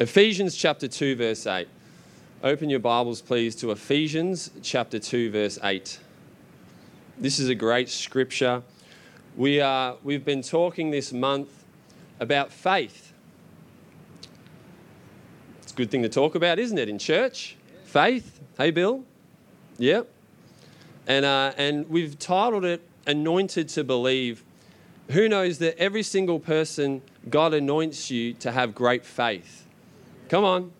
Ephesians chapter 2, verse 8. Open your Bibles, please, to Ephesians chapter 2, verse 8. This is a great scripture. We are, we've been talking this month about faith. It's a good thing to talk about, isn't it, in church? Faith. Hey, Bill? Yep. And, uh, and we've titled it Anointed to Believe. Who knows that every single person, God anoints you to have great faith? Come on.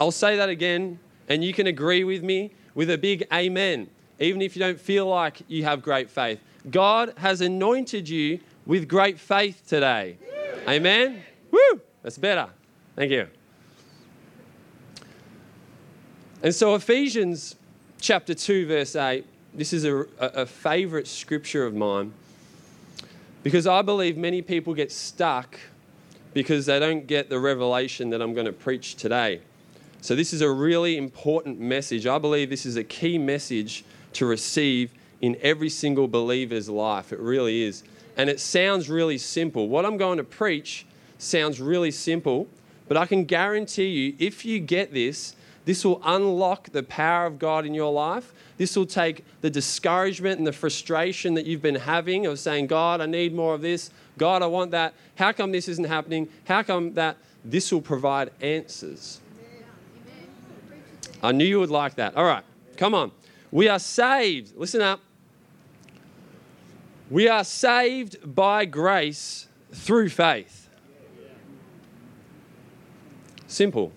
I'll say that again, and you can agree with me with a big amen, even if you don't feel like you have great faith. God has anointed you with great faith today. Amen? Woo! That's better. Thank you. And so, Ephesians chapter 2, verse 8, this is a, a, favorite scripture of mine because I believe many people get stuck because they don't get the revelation that I'm going to preach today. So, this is a really important message. I believe this is a key message to receive in every single believer's life. It really is. And it sounds really simple. What I'm going to preach sounds really simple, but I can guarantee you, if you get this, this will unlock the power of God in your life. This will take the discouragement and the frustration that you've been having of saying, God, I need more of this. God, I want that. How come this isn't happening? How come that? This will provide answers. I knew you would like that. All right, come on. We are saved. Listen up. We are saved by grace through faith. Simple.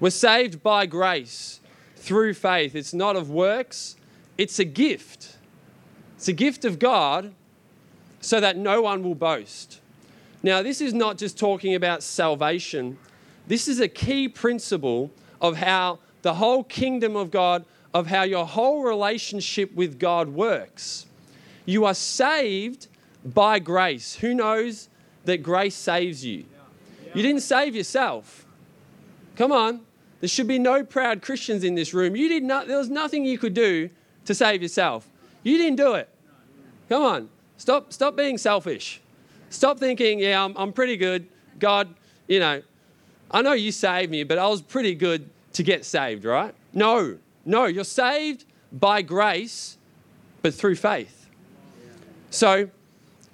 We're saved by grace through faith. It's not of works, it's a gift. It's a gift of God so that no one will boast. Now, this is not just talking about salvation, this is a key principle of how the whole kingdom of God, of how your whole relationship with God works. You are saved by grace. Who knows that grace saves you? You didn't save yourself. Come on. There should be no proud Christians in this room. You did not, there was nothing you could do to save yourself. You didn't do it. Come on. Stop, stop being selfish. Stop thinking, yeah, I'm, I'm pretty good. God, you know, I know you saved me, but I was pretty good to get saved, right? No, no, you're saved by grace, but through faith. So,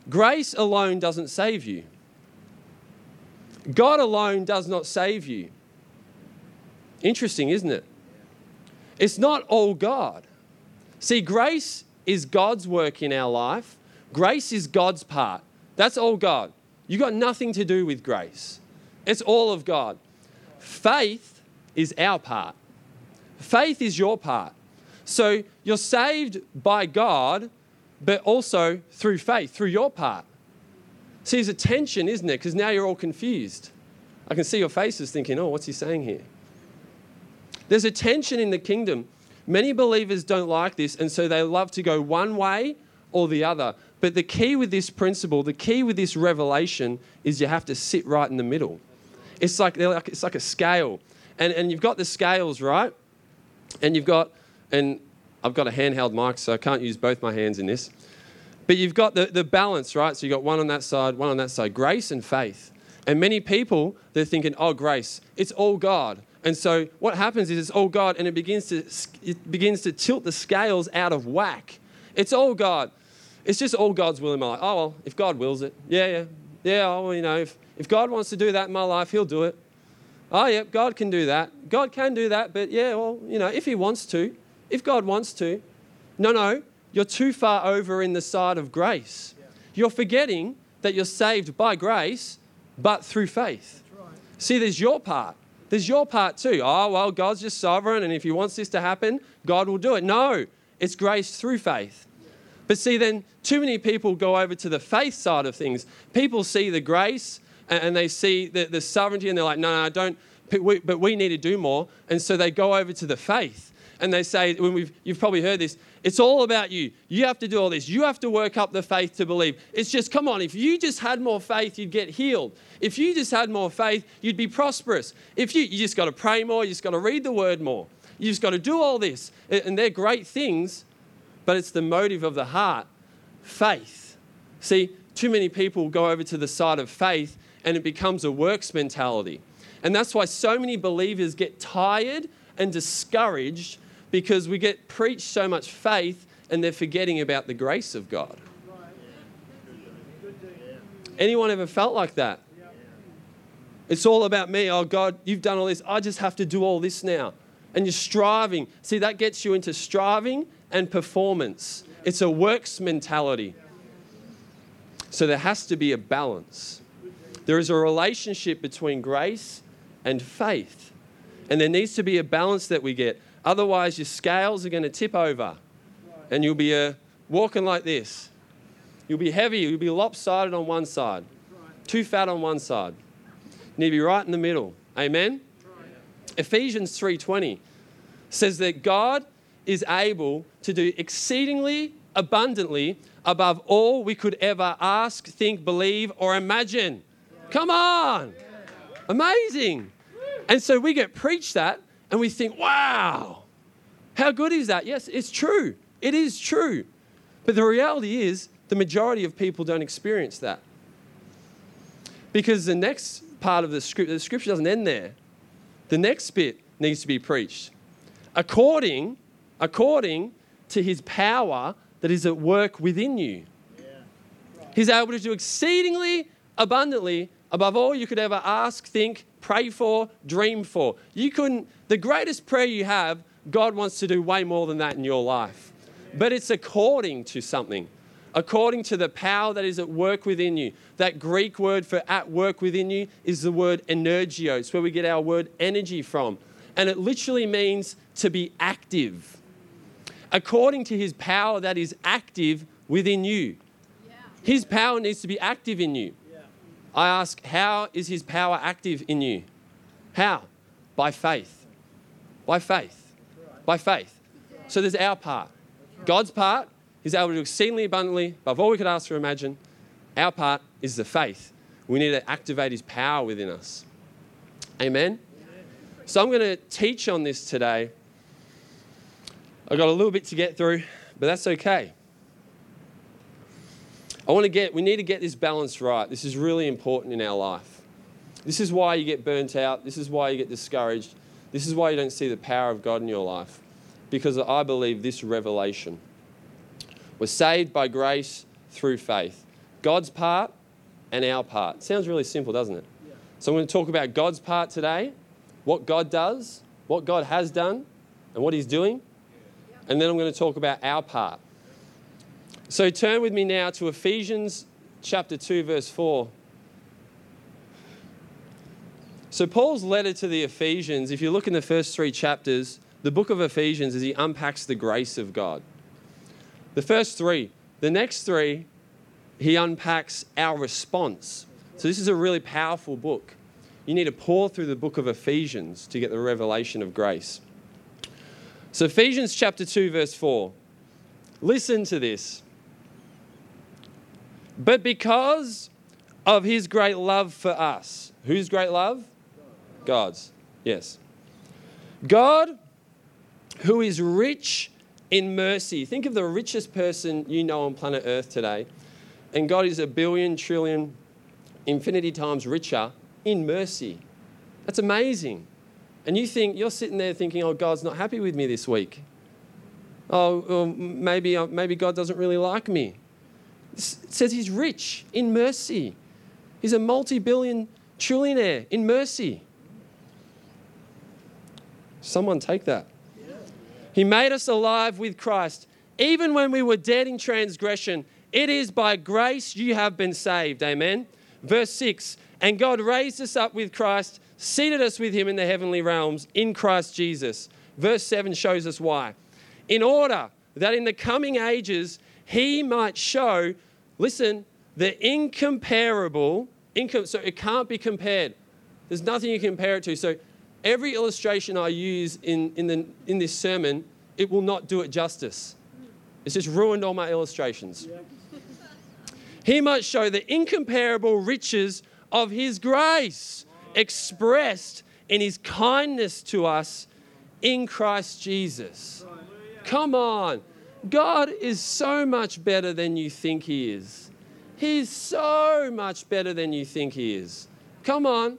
grace alone doesn't save you. God alone does not save you. Interesting, isn't it? It's not all God. See, grace is God's work in our life, Grace is God's part. That's all God. You got nothing to do with grace. It's all of God. Faith is our part. Faith is your part. So you're saved by God, but also through faith, through your part. See, there's a tension, isn't it? Because now you're all confused. I can see your faces thinking, oh, what's he saying here? There's a tension in the kingdom. Many believers don't like this, and so they love to go one way or the other. But the key with this principle, the key with this revelation is you have to sit right in the middle. It's like, like, it's like a scale. And, and you've got the scales, right? And you've got, and I've got a handheld mic, so I can't use both my hands in this. But you've got the, the balance, right? So you've got one on that side, one on that side grace and faith. And many people, they're thinking, oh, grace, it's all God. And so what happens is it's all God, and it begins to, it begins to tilt the scales out of whack. It's all God it's just all God's will in my life. Oh, well, if God wills it. Yeah, yeah. Yeah, oh, well, you know, if, if God wants to do that in my life, He'll do it. Oh, yeah, God can do that. God can do that, but yeah, well, you know, if He wants to, if God wants to. No, no, you're too far over in the side of grace. You're forgetting that you're saved by grace, but through faith. Right. See, there's your part. There's your part too. Oh, well, God's just sovereign, and if He wants this to happen, God will do it. No, it's grace through faith. But see, then too many people go over to the faith side of things. People see the grace and they see the, the sovereignty and they're like, no, no, I don't, but we need to do more. And so they go over to the faith and they say, when we've, you've probably heard this, it's all about you. You have to do all this. You have to work up the faith to believe. It's just, come on, if you just had more faith, you'd get healed. If you just had more faith, you'd be prosperous. If you, you just got to pray more, you just got to read the word more. You just got to do all this. And they're great things, but it's the motive of the heart faith. See, too many people go over to the side of faith and it becomes a works mentality. And that's why so many believers get tired and discouraged because we get preached so much faith and they're forgetting about the grace of God. Anyone ever felt like that? It's all about me. Oh, God, you've done all this. I just have to do all this now. And you're striving. See, that gets you into striving and performance. It's a works mentality. So there has to be a balance. There is a relationship between grace and faith. And there needs to be a balance that we get. Otherwise, your scales are going to tip over and you'll be uh, walking like this. You'll be heavy, you'll be lopsided on one side, too fat on one side. You need to be right in the middle. Amen? Ephesians 3:20 says that God is able to do exceedingly abundantly above all we could ever ask, think, believe, or imagine. Come on! Amazing. And so we get preached that and we think, wow, how good is that? Yes, it's true. It is true. But the reality is, the majority of people don't experience that. Because the next part of the scripture, the scripture doesn't end there. The next bit needs to be preached. According, according to his power that is at work within you. He's able to do exceedingly abundantly above all you could ever ask, think, pray for, dream for. You couldn't, the greatest prayer you have, God wants to do way more than that in your life. But it's according to something, according to the power that is at work within you. That Greek word for at work within you is the word energeo. It's where we get our word energy from. And it literally means to be active. According to his power that is active within you. His power needs to be active in you. I ask, how is his power active in you? How? By faith. By faith. By faith. So there's our part. God's part is able to do exceedingly abundantly above all we could ask or imagine. Our part is the faith. We need to activate his power within us. Amen? So I'm going to teach on this today. I've got a little bit to get through, but that's okay. I want to get, we need to get this balance right. This is really important in our life. This is why you get burnt out. This is why you get discouraged. This is why you don't see the power of God in your life. Because I believe this revelation. We're saved by grace through faith. God's part and our part. Sounds really simple, doesn't it? Yeah. So I'm going to talk about God's part today, what God does, what God has done, and what He's doing. And then I'm going to talk about our part. So turn with me now to Ephesians chapter 2, verse 4. So, Paul's letter to the Ephesians, if you look in the first three chapters, the book of Ephesians, as he unpacks the grace of God. The first three. The next three, he unpacks our response. So, this is a really powerful book. You need to pour through the book of Ephesians to get the revelation of grace. So, Ephesians chapter 2, verse 4. Listen to this. But because of his great love for us, whose great love? God's. Yes. God, who is rich in mercy. Think of the richest person you know on planet Earth today. And God is a billion, trillion, infinity times richer in mercy. That's amazing. And you think, you're sitting there thinking, oh, God's not happy with me this week. Oh, maybe, uh, maybe God doesn't really like me. It says he's rich in mercy. He's a multi billion trillionaire in mercy. Someone take that. He made us alive with Christ. Even when we were dead in transgression, it is by grace you have been saved. Amen. Verse 6 And God raised us up with Christ, seated us with him in the heavenly realms in Christ Jesus. Verse 7 shows us why. In order that in the coming ages he might show, listen, the incomparable, incom- so it can't be compared. There's nothing you compare it to. So every illustration I use in, in, the, in this sermon, it will not do it justice. It's just ruined all my illustrations. he might show the incomparable riches of his grace expressed in his kindness to us in Christ Jesus. Come on. God is so much better than you think he is. He's so much better than you think he is. Come on.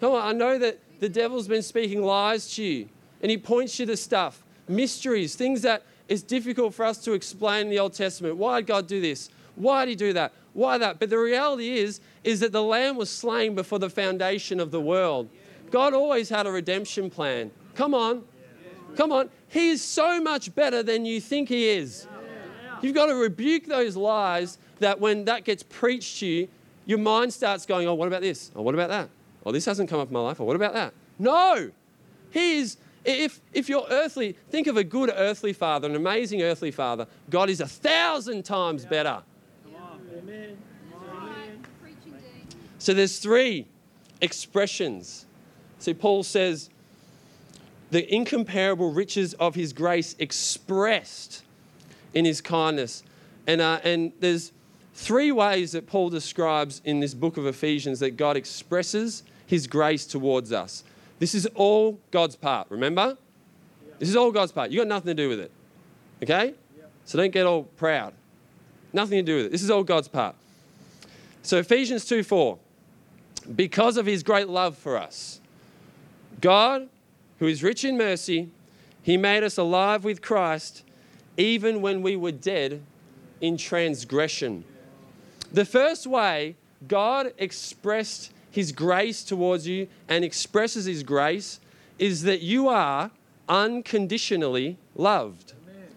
Come on, I know that the devil's been speaking lies to you and he points you to stuff, mysteries, things that it's difficult for us to explain in the Old Testament. Why did God do this? Why did he do that? Why that? But the reality is, is that the lamb was slain before the foundation of the world. God always had a redemption plan. Come on. Come on. He is so much better than you think he is. You've got to rebuke those lies that when that gets preached to you, your mind starts going, oh, what about this? Oh, what about that? Oh, this hasn't come up in my life. Oh, what about that? No. He is if, if you're earthly, think of a good earthly father, an amazing earthly father. God is a thousand times better. Amen. So there's three expressions. See, Paul says, the incomparable riches of his grace expressed in his kindness. And, uh, and there's three ways that Paul describes in this book of Ephesians that God expresses his grace towards us. This is all God's part, remember? This is all God's part. you got nothing to do with it. Okay? So don't get all proud. Nothing to do with it. This is all God's part. So Ephesians 2 4. Because of his great love for us, God, who is rich in mercy, he made us alive with Christ even when we were dead in transgression. The first way God expressed his grace towards you and expresses his grace is that you are unconditionally loved. Amen.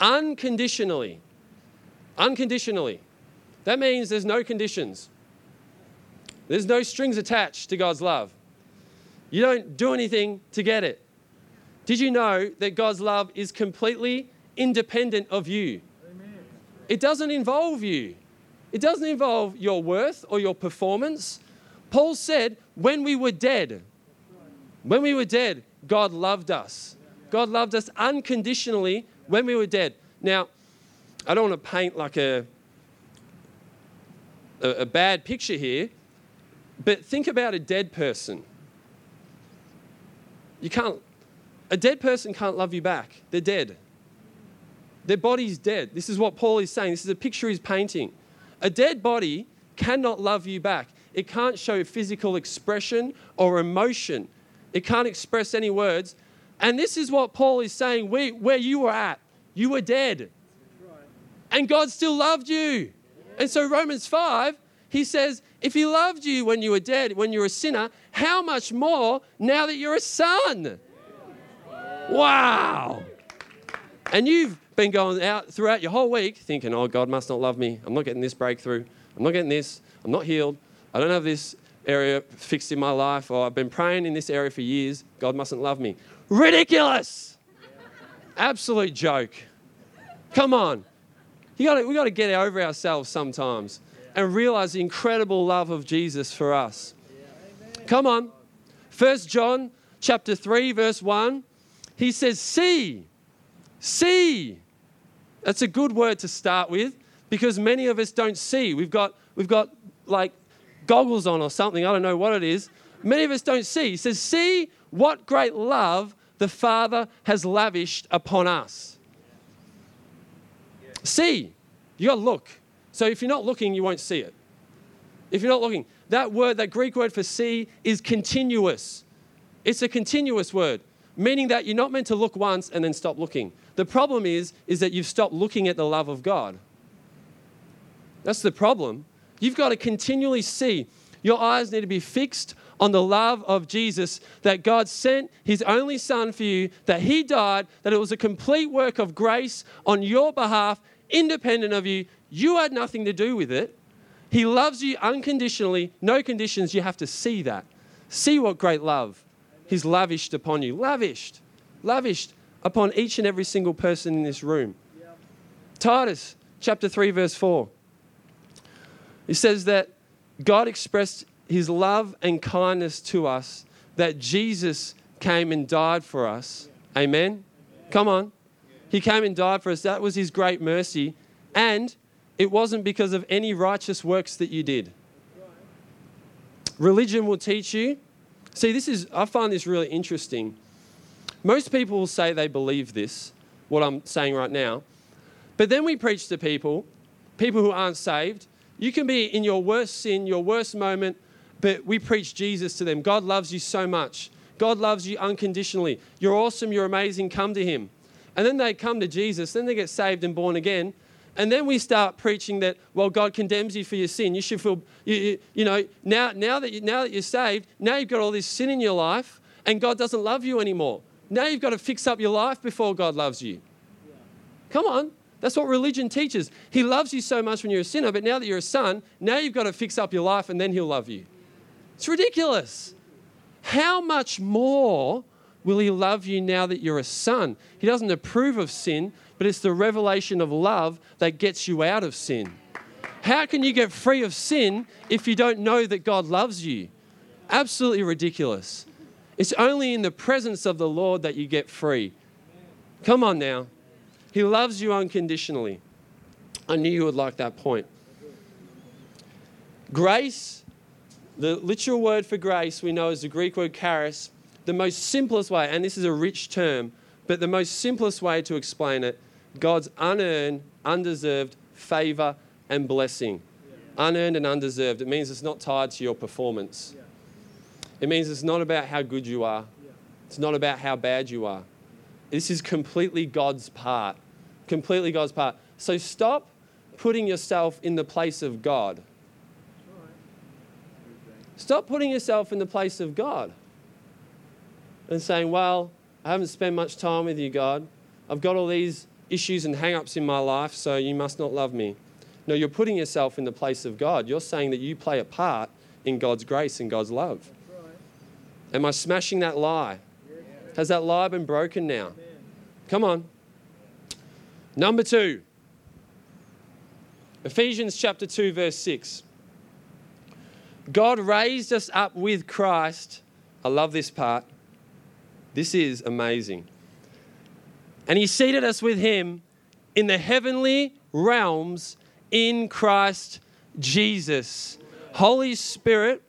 Unconditionally. Unconditionally. That means there's no conditions. There's no strings attached to God's love. You don't do anything to get it. Did you know that God's love is completely independent of you? Amen. It doesn't involve you. It doesn't involve your worth or your performance. Paul said, when we were dead, when we were dead, God loved us. God loved us unconditionally when we were dead. Now, I don't want to paint like a, a, a bad picture here, but think about a dead person. You can't, a dead person can't love you back. They're dead. Their body's dead. This is what Paul is saying. This is a picture he's painting. A dead body cannot love you back. It can't show physical expression or emotion. It can't express any words. And this is what Paul is saying we, where you were at. You were dead. And God still loved you. And so, Romans 5, he says, if he loved you when you were dead, when you were a sinner, how much more now that you're a son? Wow. And you've been going out throughout your whole week thinking, oh, God must not love me. I'm not getting this breakthrough. I'm not getting this. I'm not healed. I don't have this area fixed in my life, or I've been praying in this area for years. God mustn't love me. Ridiculous! Absolute joke. Come on. You gotta, we got to get over ourselves sometimes and realize the incredible love of Jesus for us. Come on. First John chapter 3 verse 1. He says see. See. That's a good word to start with because many of us don't see. We've got we've got like goggles on or something. I don't know what it is. Many of us don't see. He says, See what great love the Father has lavished upon us. See. You got to look. So if you're not looking, you won't see it. If you're not looking, that word, that Greek word for see, is continuous. It's a continuous word, meaning that you're not meant to look once and then stop looking. The problem is, is that you've stopped looking at the love of God. That's the problem. You've got to continually see. Your eyes need to be fixed on the love of Jesus, that God sent his only Son for you, that he died, that it was a complete work of grace on your behalf, independent of you. You had nothing to do with it. He loves you unconditionally, no conditions. You have to see that. See what great love he's lavished upon you. Lavished. Lavished upon each and every single person in this room. Titus chapter 3, verse 4. He says that God expressed his love and kindness to us, that Jesus came and died for us. Amen? Amen? Come on. He came and died for us. That was his great mercy. And it wasn't because of any righteous works that you did. Religion will teach you. See, this is, I find this really interesting. Most people will say they believe this, what I'm saying right now. But then we preach to people, people who aren't saved, you can be in your worst sin, your worst moment, but we preach Jesus to them. God loves you so much. God loves you unconditionally. You're awesome, you're amazing, come to Him. And then they come to Jesus, then they get saved and born again. And then we start preaching that, well, God condemns you for your sin. You should feel, you, you, you know, now, now, that you, now that you're saved, now you've got all this sin in your life and God doesn't love you anymore. Now you've got to fix up your life before God loves you. Come on. That's what religion teaches. He loves you so much when you're a sinner, but now that you're a son, now you've got to fix up your life and then he'll love you. It's ridiculous. How much more will he love you now that you're a son? He doesn't approve of sin, but it's the revelation of love that gets you out of sin. How can you get free of sin if you don't know that God loves you? Absolutely ridiculous. It's only in the presence of the Lord that you get free. Come on now. He loves you unconditionally. I knew you would like that point. Grace, the literal word for grace we know is the Greek word charis. The most simplest way, and this is a rich term, but the most simplest way to explain it God's unearned, undeserved favor and blessing. Yeah. Unearned and undeserved. It means it's not tied to your performance. Yeah. It means it's not about how good you are, yeah. it's not about how bad you are. This is completely God's part. Completely God's part. So stop putting yourself in the place of God. Stop putting yourself in the place of God and saying, Well, I haven't spent much time with you, God. I've got all these issues and hang ups in my life, so you must not love me. No, you're putting yourself in the place of God. You're saying that you play a part in God's grace and God's love. Am I smashing that lie? Has that lie been broken now? Come on. Number two Ephesians chapter 2, verse 6. God raised us up with Christ. I love this part. This is amazing. And he seated us with him in the heavenly realms in Christ Jesus. Holy Spirit,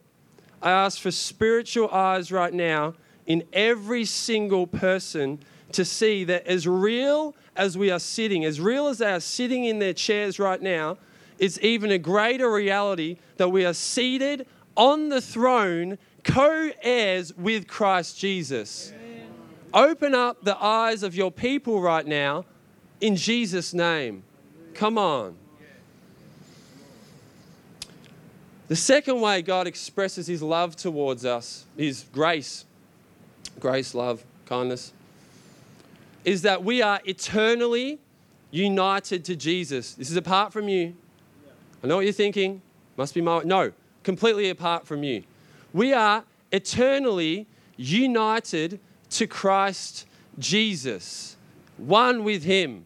I ask for spiritual eyes right now in every single person to see that as real as we are sitting, as real as they are sitting in their chairs right now, it's even a greater reality that we are seated on the throne, co heirs with Christ Jesus. Open up the eyes of your people right now in Jesus' name. Come on. The second way God expresses his love towards us is grace. Grace, love, kindness. Is that we are eternally united to Jesus. This is apart from you. I know what you're thinking. Must be my. No, completely apart from you. We are eternally united to Christ Jesus. One with Him.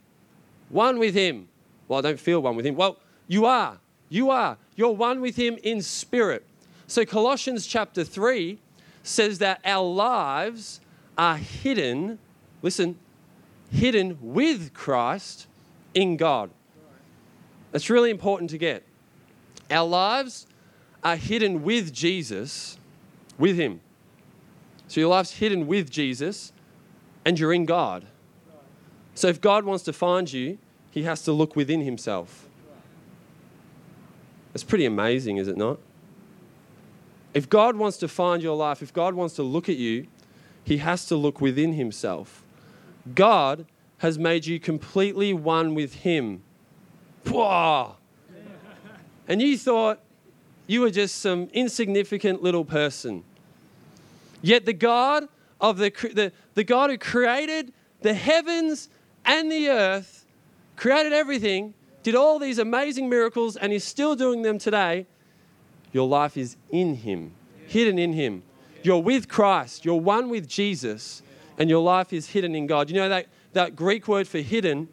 One with Him. Well, I don't feel one with Him. Well, you are. You are. You're one with Him in spirit. So, Colossians chapter 3 says that our lives are hidden, listen, hidden with Christ in God. That's really important to get. Our lives are hidden with Jesus, with Him. So your life's hidden with Jesus and you're in God. So if God wants to find you, he has to look within himself. It's pretty amazing, is it not? If God wants to find your life, if God wants to look at you, he has to look within himself. God has made you completely one with him. And you thought you were just some insignificant little person. Yet the God of the, the, the God who created the heavens and the earth, created everything, did all these amazing miracles, and is still doing them today. Your life is in Him, hidden in Him. You're with Christ, you're one with Jesus, and your life is hidden in God. You know that, that Greek word for hidden?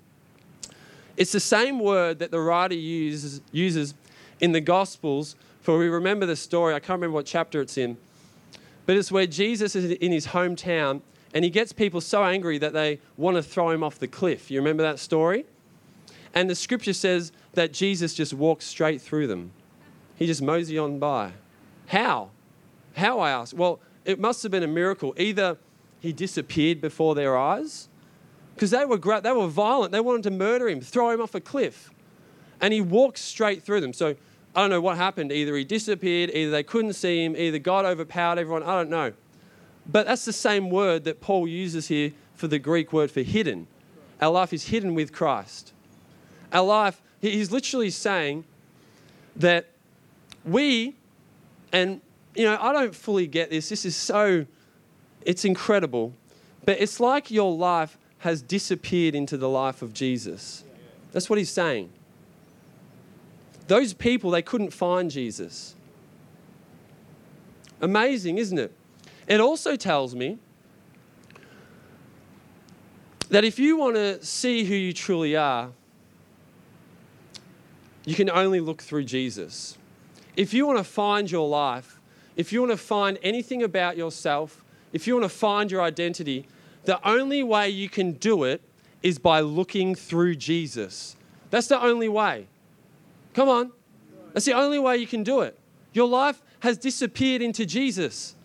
It's the same word that the writer uses, uses in the Gospels. For we remember the story, I can't remember what chapter it's in, but it's where Jesus is in his hometown and he gets people so angry that they want to throw him off the cliff. You remember that story? And the scripture says that Jesus just walks straight through them. He just mosey on by. How? How, I ask? Well, it must have been a miracle. Either he disappeared before their eyes, because they were, gra- they were violent. They wanted to murder him, throw him off a cliff. And he walked straight through them. So I don't know what happened. Either he disappeared, either they couldn't see him, either God overpowered everyone. I don't know. But that's the same word that Paul uses here for the Greek word for hidden. Our life is hidden with Christ. Our life, he's literally saying that we, and you know, I don't fully get this. This is so, it's incredible. But it's like your life has disappeared into the life of Jesus. That's what he's saying. Those people, they couldn't find Jesus. Amazing, isn't it? It also tells me that if you want to see who you truly are, you can only look through Jesus. If you want to find your life, if you want to find anything about yourself, if you want to find your identity, the only way you can do it is by looking through Jesus. That's the only way. Come on. That's the only way you can do it. Your life has disappeared into Jesus.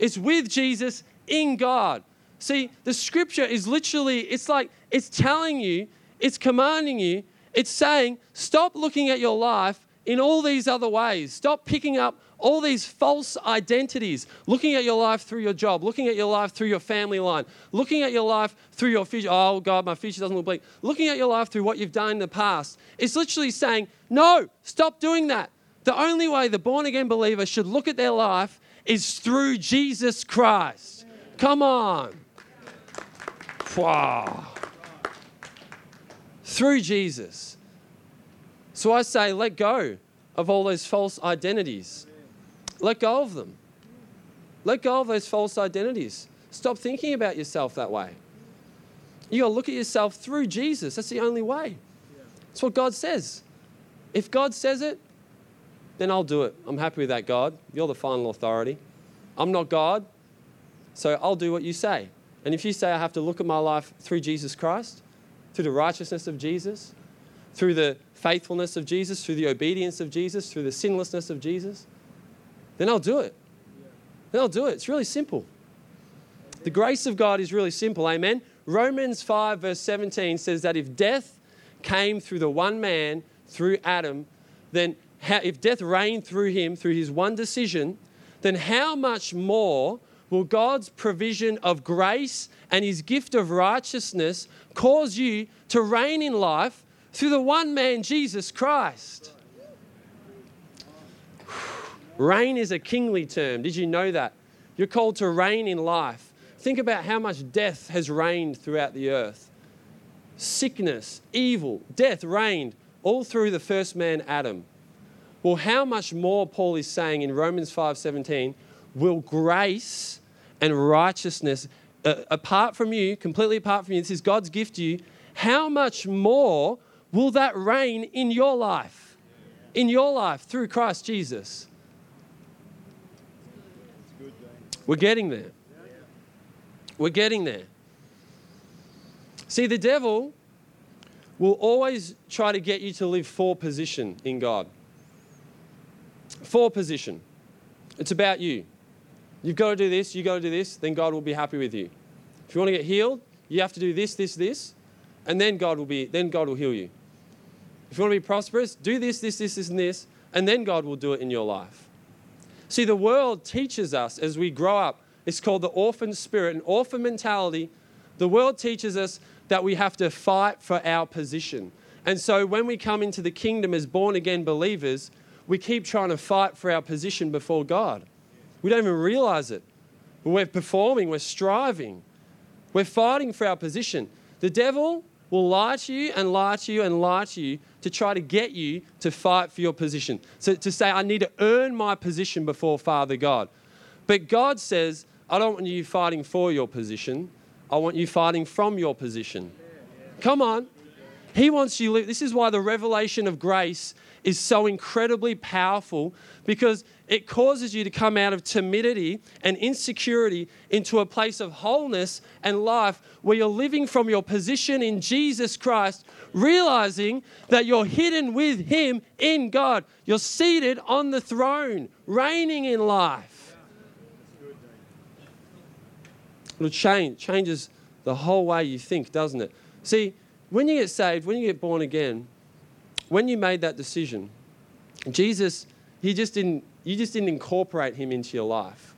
It's with Jesus in God. See, the scripture is literally, it's like, it's telling you, it's commanding you, it's saying, stop looking at your life in all these other ways. Stop picking up all these false identities, looking at your life through your job, looking at your life through your family line, looking at your life through your future. Oh, God, my future doesn't look bleak. Looking at your life through what you've done in the past. It's literally saying, no, stop doing that. The only way the born again believer should look at their life is through Jesus Christ. Come on. Wow. Through Jesus. So I say, let go of all those false identities. Let go of them. Let go of those false identities. Stop thinking about yourself that way. You got to look at yourself through Jesus. That's the only way. That's what God says. If God says it, then I'll do it. I'm happy with that, God. You're the final authority. I'm not God, so I'll do what you say. And if you say I have to look at my life through Jesus Christ, through the righteousness of Jesus, through the faithfulness of Jesus, through the obedience of Jesus, through the sinlessness of Jesus, then I'll do it. Then I'll do it. It's really simple. The grace of God is really simple. Amen. Romans 5, verse 17 says that if death came through the one man, through Adam, then how, if death reigned through him, through his one decision, then how much more will God's provision of grace and his gift of righteousness cause you to reign in life through the one man, Jesus Christ? Reign is a kingly term. Did you know that? You're called to reign in life. Think about how much death has reigned throughout the earth. Sickness, evil, death reigned all through the first man, Adam. Well, how much more, Paul is saying in Romans 5:17, will grace and righteousness, uh, apart from you, completely apart from you, this is God's gift to you, how much more will that reign in your life? In your life through Christ Jesus. We're getting there. We're getting there. See, the devil will always try to get you to live for position in God. For position. It's about you. You've got to do this, you've got to do this, then God will be happy with you. If you want to get healed, you have to do this, this, this, and then God will be then God will heal you. If you want to be prosperous, do this, this, this, this, and this, and then God will do it in your life. See, the world teaches us as we grow up, it's called the orphan spirit, an orphan mentality. The world teaches us that we have to fight for our position. And so when we come into the kingdom as born again believers, we keep trying to fight for our position before God. We don't even realize it. We're performing, we're striving, we're fighting for our position. The devil will lie to you and lie to you and lie to you to try to get you to fight for your position. So to say, I need to earn my position before Father God. But God says, I don't want you fighting for your position. I want you fighting from your position. Come on. He wants you. This is why the revelation of grace is so incredibly powerful because it causes you to come out of timidity and insecurity into a place of wholeness and life where you're living from your position in Jesus Christ, realizing that you're hidden with Him in God. You're seated on the throne, reigning in life. It'll change, changes the whole way you think, doesn't it? See, when you get saved, when you get born again, when you made that decision, Jesus, he just didn't, you just didn't incorporate him into your life.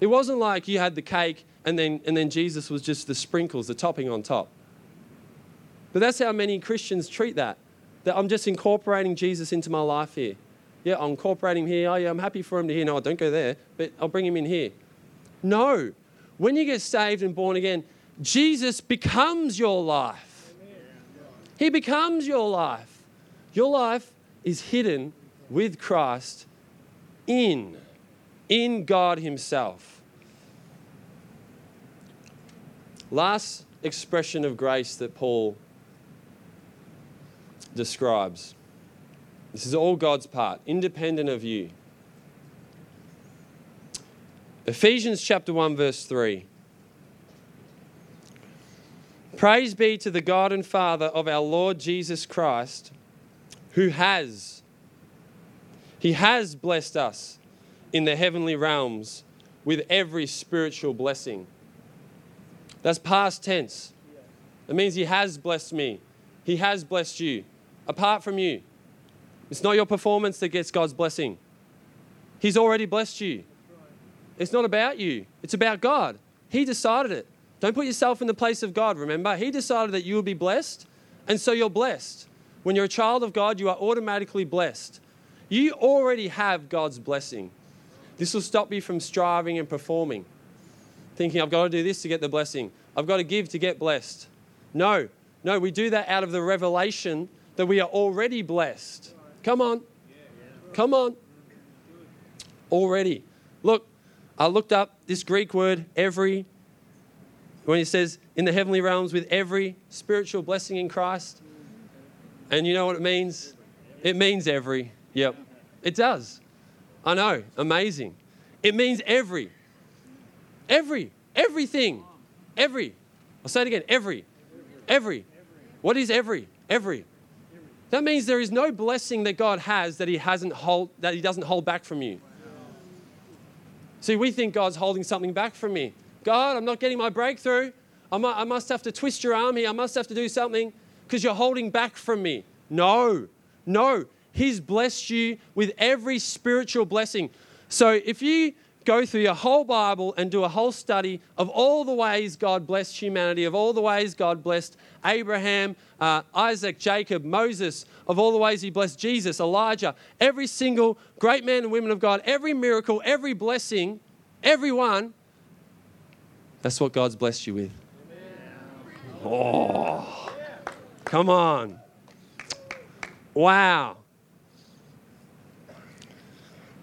It wasn't like you had the cake and then, and then Jesus was just the sprinkles, the topping on top. But that's how many Christians treat that. That I'm just incorporating Jesus into my life here. Yeah, I'm incorporating him here. Oh, yeah, I'm happy for him to hear. No, don't go there, but I'll bring him in here. No. When you get saved and born again, Jesus becomes your life. He becomes your life. Your life is hidden with Christ in, in God Himself. Last expression of grace that Paul describes. This is all God's part, independent of you. Ephesians chapter 1 verse 3. Praise be to the God and Father of our Lord Jesus Christ, who has he has blessed us in the heavenly realms with every spiritual blessing. That's past tense. It means he has blessed me. He has blessed you. Apart from you. It's not your performance that gets God's blessing. He's already blessed you. It's not about you, it's about God. He decided it. Don't put yourself in the place of God, remember? He decided that you would be blessed, and so you're blessed. When you're a child of God, you are automatically blessed. You already have God's blessing. This will stop you from striving and performing, thinking, I've got to do this to get the blessing, I've got to give to get blessed. No, no, we do that out of the revelation that we are already blessed. Come on. Come on. Already. Look, I looked up this Greek word, every, when he says in the heavenly realms with every spiritual blessing in Christ. And you know what it means? It means every. Yep. It does. I know. Amazing. It means every. Every. Everything. Every. I'll say it again. Every. Every. What is every? Every. That means there is no blessing that God has that he hasn't hold that he doesn't hold back from you. See, we think God's holding something back from me. God, I'm not getting my breakthrough. I must have to twist your arm here. I must have to do something because you're holding back from me. No, no. He's blessed you with every spiritual blessing. So if you go through your whole Bible and do a whole study of all the ways God blessed humanity, of all the ways God blessed Abraham, uh, Isaac, Jacob, Moses, of all the ways He blessed Jesus, Elijah, every single great man and women of God, every miracle, every blessing, every one, that's what God's blessed you with. Oh, come on. Wow.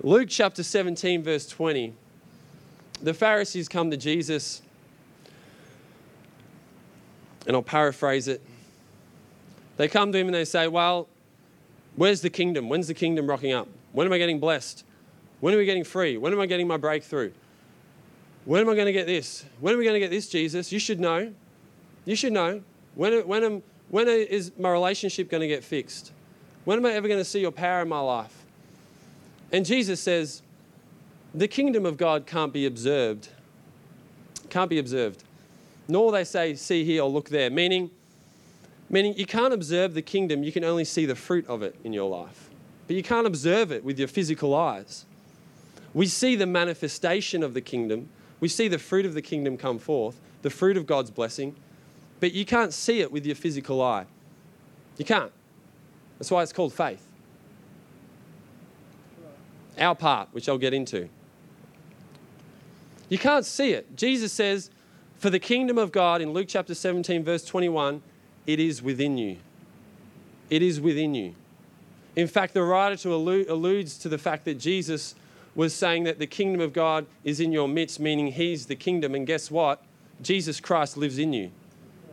Luke chapter 17, verse 20. The Pharisees come to Jesus, and I'll paraphrase it. They come to him and they say, Well, where's the kingdom? When's the kingdom rocking up? When am I getting blessed? When are we getting free? When am I getting my breakthrough? When am I going to get this? When are we going to get this, Jesus? You should know. You should know. When, when, am, when is my relationship going to get fixed? When am I ever going to see your power in my life? And Jesus says, the kingdom of God can't be observed. Can't be observed. Nor they say, see here or look there. Meaning, meaning you can't observe the kingdom, you can only see the fruit of it in your life. But you can't observe it with your physical eyes. We see the manifestation of the kingdom, we see the fruit of the kingdom come forth, the fruit of God's blessing, but you can't see it with your physical eye. You can't. That's why it's called faith our part, which I'll get into. You can't see it. Jesus says, For the kingdom of God in Luke chapter 17, verse 21, it is within you. It is within you. In fact, the writer to allude, alludes to the fact that Jesus was saying that the kingdom of God is in your midst, meaning He's the kingdom. And guess what? Jesus Christ lives in you.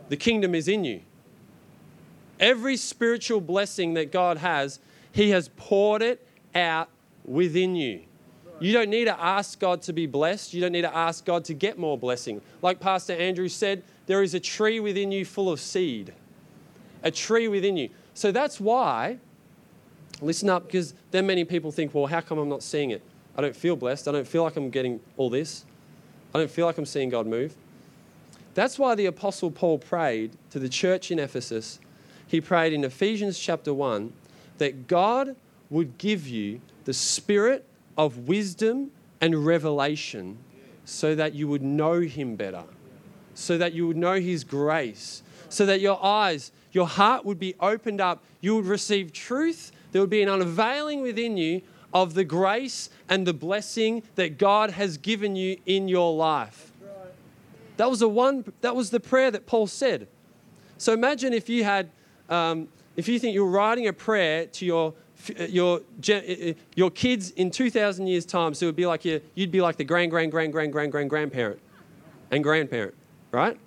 The kingdom is in you. Every spiritual blessing that God has, He has poured it out within you. You don't need to ask God to be blessed. You don't need to ask God to get more blessing. Like Pastor Andrew said, there is a tree within you full of seed. A tree within you. So that's why, listen up, because then many people think, well, how come I'm not seeing it? I don't feel blessed. I don't feel like I'm getting all this. I don't feel like I'm seeing God move. That's why the Apostle Paul prayed to the church in Ephesus. He prayed in Ephesians chapter 1 that God would give you the spirit of wisdom and revelation so that you would know Him better, so that you would know His grace, so that your eyes, your heart would be opened up. You would receive truth. There would be an unveiling within you of the grace and the blessing that God has given you in your life. That was the one. That was the prayer that Paul said. So imagine if you had, um, if you think you're writing a prayer to your your your kids in 2,000 years' time. So it would be like you, you'd be like the grand grand grand grand grand grand grandparent and grandparent, right?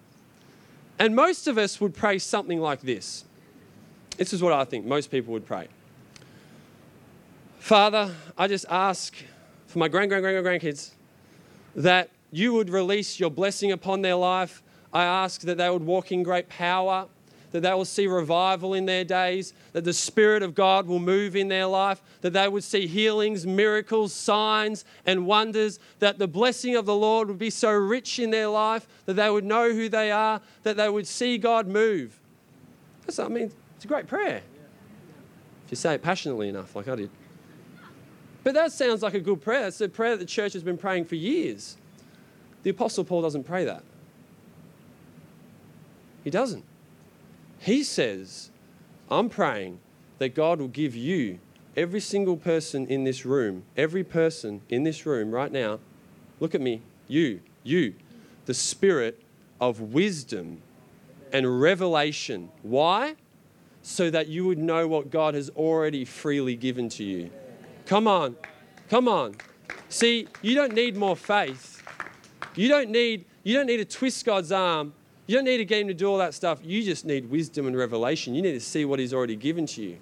And most of us would pray something like this. This is what I think most people would pray. Father, I just ask for my grand grand grand grandkids that you would release your blessing upon their life. I ask that they would walk in great power, that they will see revival in their days, that the Spirit of God will move in their life, that they would see healings, miracles, signs, and wonders, that the blessing of the Lord would be so rich in their life, that they would know who they are, that they would see God move. That's, I mean, it's a great prayer. If you say it passionately enough, like I did. But that sounds like a good prayer. It's a prayer that the church has been praying for years. The Apostle Paul doesn't pray that. He doesn't. He says, I'm praying that God will give you, every single person in this room, every person in this room right now, look at me, you, you, the spirit of wisdom and revelation. Why? So that you would know what God has already freely given to you. Come on, come on. See, you don't need more faith. You don't need, you don't need to twist God's arm. You don't need to get him to do all that stuff. You just need wisdom and revelation. You need to see what he's already given to you.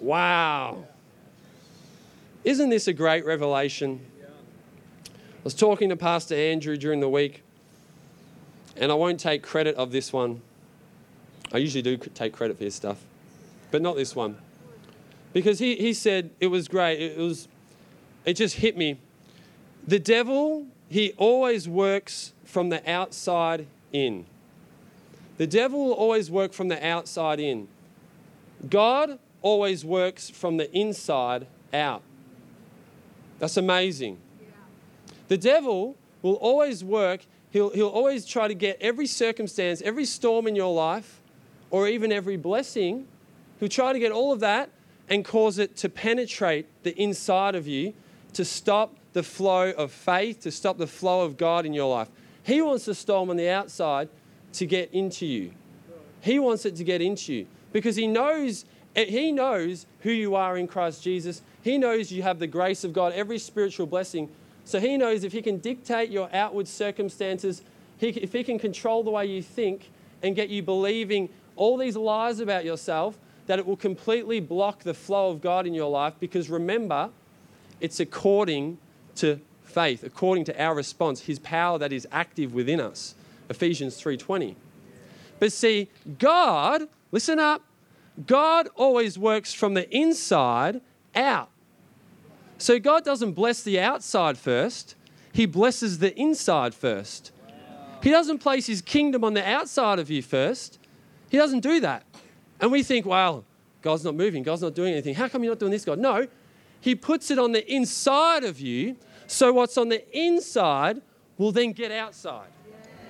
Wow. Isn't this a great revelation? I was talking to Pastor Andrew during the week, and I won't take credit of this one. I usually do take credit for his stuff, but not this one. Because he, he said it was great. It was it just hit me the devil, he always works from the outside in. The devil will always work from the outside in. God always works from the inside out. That's amazing. The devil will always work, he'll, he'll always try to get every circumstance, every storm in your life, or even every blessing, he'll try to get all of that and cause it to penetrate the inside of you to stop the flow of faith, to stop the flow of God in your life. He wants the storm on the outside to get into you. He wants it to get into you because he knows he knows who you are in Christ Jesus. He knows you have the grace of God, every spiritual blessing. So he knows if he can dictate your outward circumstances, he, if he can control the way you think and get you believing all these lies about yourself, that it will completely block the flow of God in your life because remember, it's according to faith, according to our response, his power that is active within us. Ephesians 3:20. But see, God, listen up, God always works from the inside out. So God doesn't bless the outside first, he blesses the inside first. He doesn't place his kingdom on the outside of you first. He doesn't do that. And we think, well, God's not moving, God's not doing anything. How come you're not doing this, God? No, he puts it on the inside of you so what's on the inside will then get outside.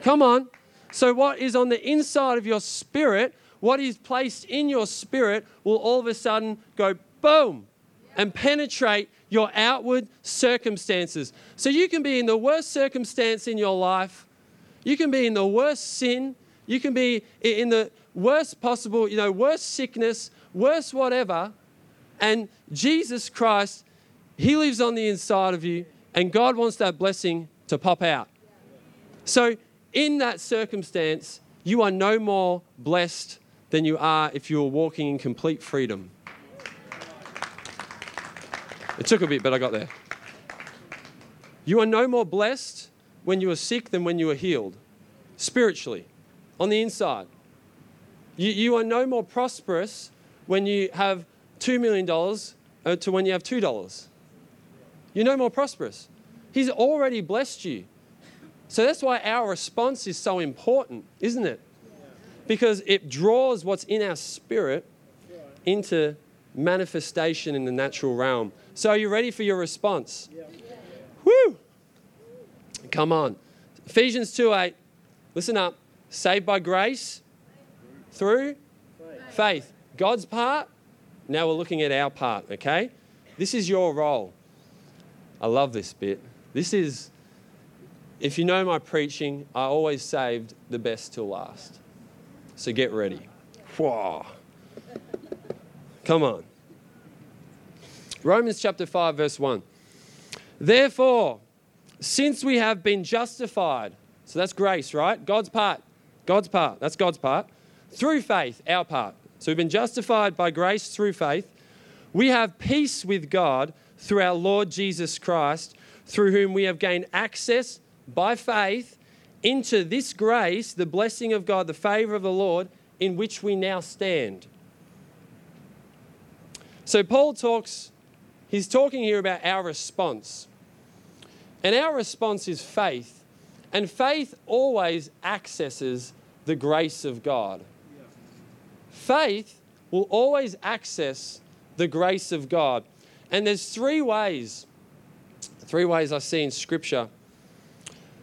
Come on. So what is on the inside of your spirit, what is placed in your spirit, will all of a sudden go boom and penetrate your outward circumstances. So you can be in the worst circumstance in your life, you can be in the worst sin, you can be in the worst possible, you know, worst sickness, worst whatever, and Jesus Christ, He lives on the inside of you. And God wants that blessing to pop out. So, in that circumstance, you are no more blessed than you are if you are walking in complete freedom. It took a bit, but I got there. You are no more blessed when you are sick than when you are healed, spiritually, on the inside. You, you are no more prosperous when you have $2 million uh, to when you have $2 you're no more prosperous. He's already blessed you. So that's why our response is so important, isn't it? Because it draws what's in our spirit into manifestation in the natural realm. So, are you ready for your response? Woo! Come on. Ephesians 2 8. Listen up. Saved by grace through faith. faith. God's part. Now we're looking at our part, okay? This is your role. I love this bit. This is, if you know my preaching, I always saved the best till last. So get ready. Whoa. Come on. Romans chapter 5, verse 1. Therefore, since we have been justified, so that's grace, right? God's part. God's part. That's God's part. Through faith, our part. So we've been justified by grace through faith. We have peace with God through our Lord Jesus Christ, through whom we have gained access by faith into this grace, the blessing of God, the favor of the Lord, in which we now stand. So Paul talks, he's talking here about our response. And our response is faith. And faith always accesses the grace of God. Faith will always access the grace of God. And there's three ways, three ways I see in Scripture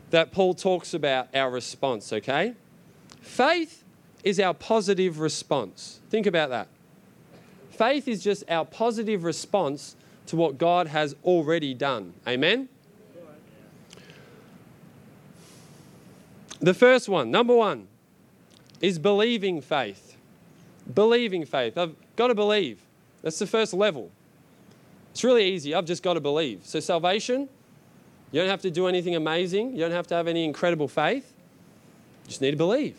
that Paul talks about our response, okay? Faith is our positive response. Think about that. Faith is just our positive response to what God has already done. Amen? The first one, number one, is believing faith. Believing faith. I've got to believe. That's the first level. It's really easy. I've just got to believe. So, salvation, you don't have to do anything amazing. You don't have to have any incredible faith. You just need to believe.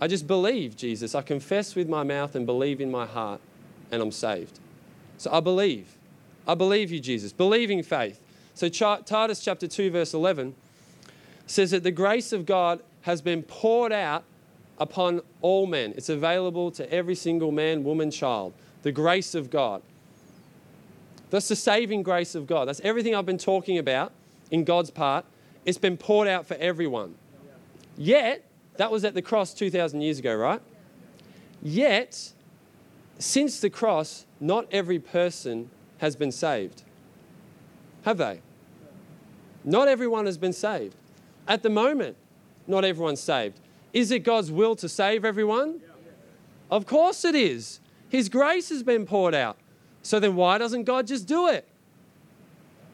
I just believe Jesus. I confess with my mouth and believe in my heart, and I'm saved. So, I believe. I believe you, Jesus. Believing faith. So, Titus chapter 2, verse 11 says that the grace of God has been poured out upon all men. It's available to every single man, woman, child. The grace of God. That's the saving grace of God. That's everything I've been talking about in God's part. It's been poured out for everyone. Yet, that was at the cross 2,000 years ago, right? Yet, since the cross, not every person has been saved. Have they? Not everyone has been saved. At the moment, not everyone's saved. Is it God's will to save everyone? Of course it is. His grace has been poured out. So then why doesn't God just do it?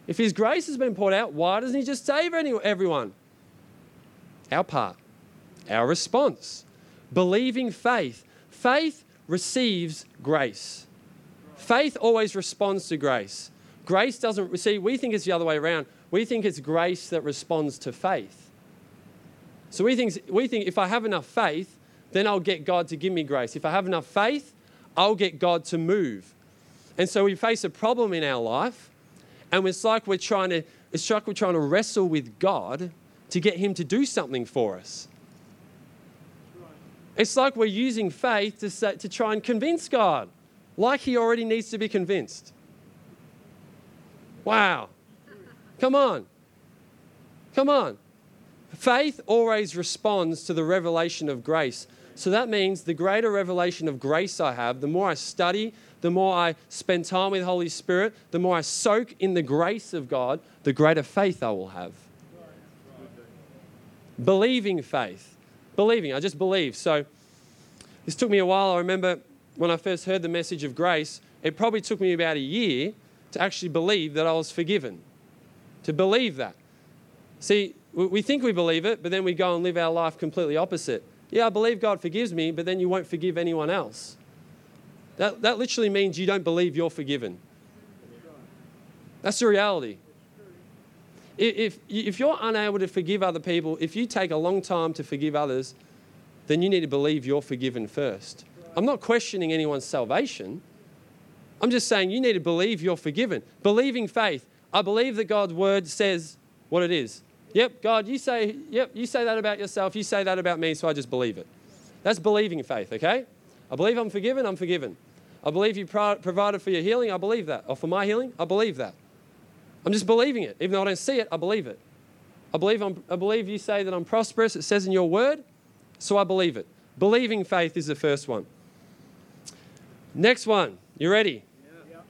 If His grace has been poured out, why doesn't He just save everyone? Our part, our response. Believing faith. Faith receives grace. Faith always responds to grace. Grace doesn't receive, we think it's the other way around. We think it's grace that responds to faith. So we think, we think if I have enough faith, then I'll get God to give me grace. If I have enough faith, I'll get God to move. And so we face a problem in our life, and it's like we're trying to, it's like we're trying to wrestle with God to get Him to do something for us. It's like we're using faith to, say, to try and convince God, like He already needs to be convinced. Wow. Come on. Come on. Faith always responds to the revelation of grace. So that means the greater revelation of grace I have, the more I study, the more I spend time with the Holy Spirit, the more I soak in the grace of God, the greater faith I will have. Believing faith. Believing. I just believe. So this took me a while. I remember when I first heard the message of grace, it probably took me about a year to actually believe that I was forgiven. To believe that. See, we think we believe it, but then we go and live our life completely opposite. Yeah, I believe God forgives me, but then you won't forgive anyone else. That, that literally means you don't believe you're forgiven. That's the reality. If, if you're unable to forgive other people, if you take a long time to forgive others, then you need to believe you're forgiven first. I'm not questioning anyone's salvation. I'm just saying you need to believe you're forgiven. Believing faith. I believe that God's word says what it is. Yep, God, you say, yep, you say that about yourself, you say that about me, so I just believe it. That's believing faith, okay? I believe I'm forgiven, I'm forgiven. I believe you pro- provided for your healing, I believe that. Or for my healing, I believe that. I'm just believing it. Even though I don't see it, I believe it. I believe, I'm, I believe you say that I'm prosperous, it says in your word, so I believe it. Believing faith is the first one. Next one, you ready? Yeah.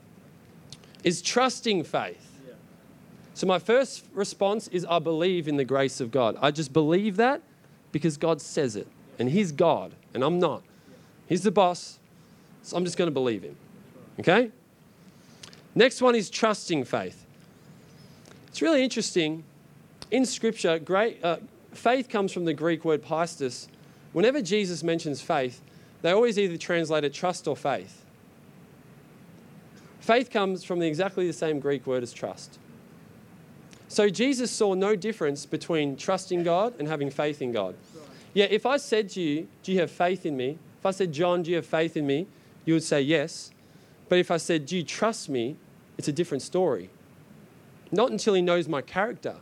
is trusting faith. So, my first response is I believe in the grace of God. I just believe that because God says it. And He's God, and I'm not. He's the boss, so I'm just going to believe Him. Okay? Next one is trusting faith. It's really interesting. In Scripture, great, uh, faith comes from the Greek word pistis. Whenever Jesus mentions faith, they always either translate it trust or faith. Faith comes from the, exactly the same Greek word as trust. So Jesus saw no difference between trusting God and having faith in God. Yeah, if I said to you, Do you have faith in me? If I said, John, do you have faith in me? You would say yes. But if I said, Do you trust me? It's a different story. Not until he knows my character,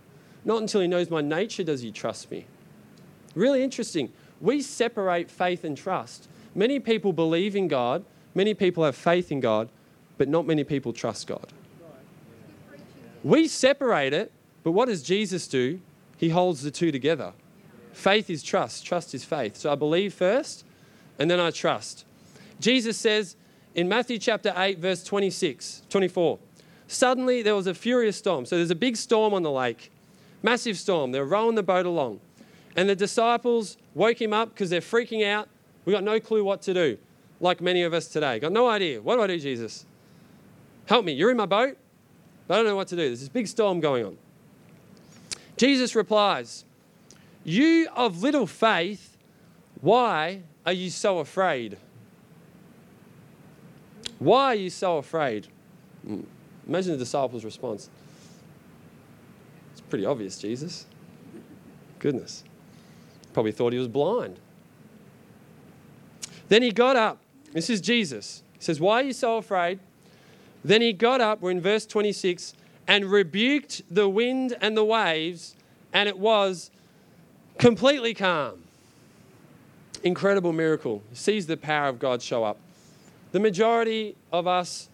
not until he knows my nature does he trust me. Really interesting. We separate faith and trust. Many people believe in God, many people have faith in God, but not many people trust God. We separate it, but what does Jesus do? He holds the two together. Faith is trust, trust is faith. So I believe first, and then I trust. Jesus says in Matthew chapter 8, verse 26, 24, suddenly there was a furious storm. So there's a big storm on the lake, massive storm. They're rowing the boat along. And the disciples woke him up because they're freaking out. We got no clue what to do, like many of us today. Got no idea. What do I do, Jesus? Help me. You're in my boat. I don't know what to do. There's this big storm going on. Jesus replies, You of little faith, why are you so afraid? Why are you so afraid? Hmm. Imagine the disciples' response. It's pretty obvious, Jesus. Goodness. Probably thought he was blind. Then he got up. This is Jesus. He says, Why are you so afraid? Then he got up, we're in verse 26, and rebuked the wind and the waves, and it was completely calm. Incredible miracle. He sees the power of God show up. The majority of us,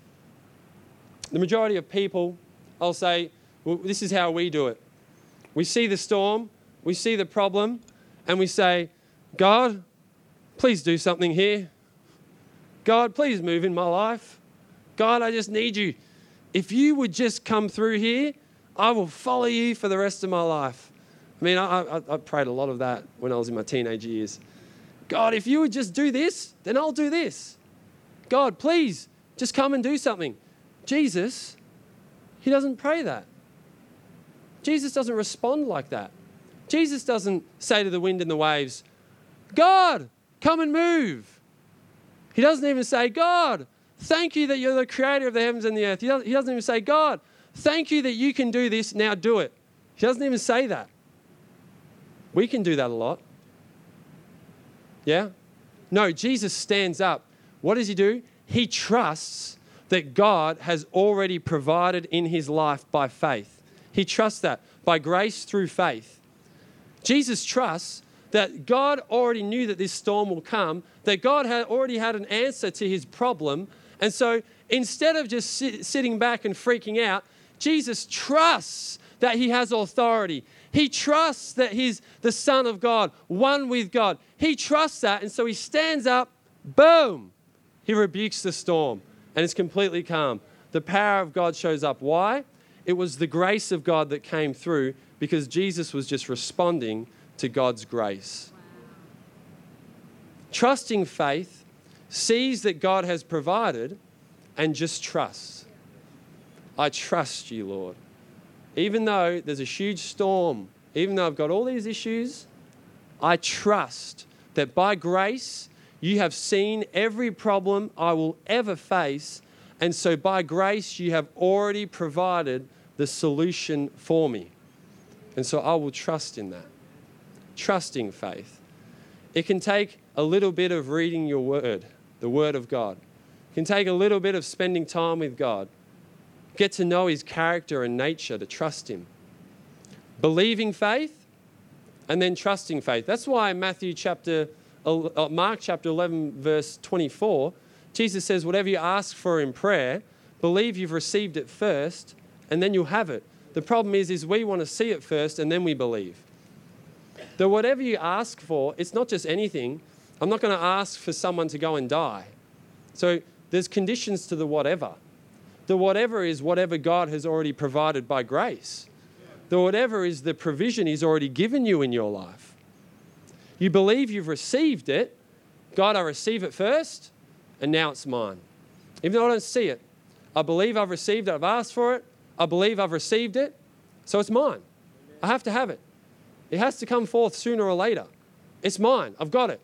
the majority of people, I'll say, well, this is how we do it. We see the storm, we see the problem, and we say, God, please do something here. God, please move in my life. God, I just need you. If you would just come through here, I will follow you for the rest of my life. I mean, I, I, I prayed a lot of that when I was in my teenage years. God, if you would just do this, then I'll do this. God, please, just come and do something. Jesus, he doesn't pray that. Jesus doesn't respond like that. Jesus doesn't say to the wind and the waves, God, come and move. He doesn't even say, God, Thank you that you're the creator of the heavens and the earth. He doesn't, even say, God, thank you that you can do this, now do it. He doesn't even say that. We can do that a lot. Yeah? No, Jesus stands up. What does he do? He trusts that God has already provided in his life by faith. He trusts that by grace through faith. Jesus trusts that God already knew that this storm will come, that God had already had an answer to his problem, and so instead of just sit, sitting back and freaking out, Jesus trusts that he has authority. He trusts that he's the Son of God, one with God. He trusts that. And so he stands up, boom, he rebukes the storm, and it's completely calm. The power of God shows up. Why? It was the grace of God that came through because Jesus was just responding to God's grace. Trusting faith sees that God has provided and just trusts. I trust you, Lord. Even though there's a huge storm, even though I've got all these issues, I trust that by grace you have seen every problem I will ever face. And so by grace you have already provided the solution for me. And so I will trust in that. Trusting faith. It can take a little bit of reading your word the Word of God. It can take a little bit of spending time with God, get to know His character and nature, to trust Him. Believing faith and then trusting faith. That's why Matthew chapter, uh, Mark chapter 11, verse 24, Jesus says, Whatever you ask for in prayer, believe you've received it first, and then you'll have it. The problem is, is we want to see it first and then we believe. That whatever you ask for, it's not just anything, I'm not going to ask for someone to go and die. So there's conditions to the whatever. The whatever is whatever God has already provided by grace. The whatever is the provision He's already given you in your life. You believe you've received it. God, I receive it first, and now it's mine. Even though I don't see it, I believe I've received it. I've asked for it. I believe I've received it. So it's mine. I have to have it. It has to come forth sooner or later. It's mine. I've got it.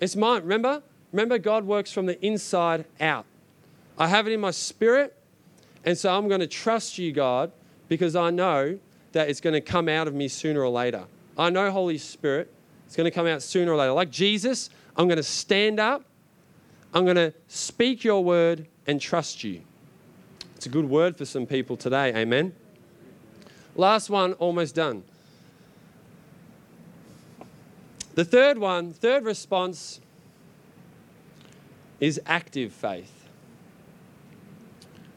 It's mine. Remember? Remember, God works from the inside out. I have it in my spirit. And so I'm going to trust you, God, because I know that it's going to come out of me sooner or later. I know, Holy Spirit, it's going to come out sooner or later. Like Jesus, I'm going to stand up, I'm going to speak your word and trust you. It's a good word for some people today. Amen. Last one, almost done. The third one, third response is active faith.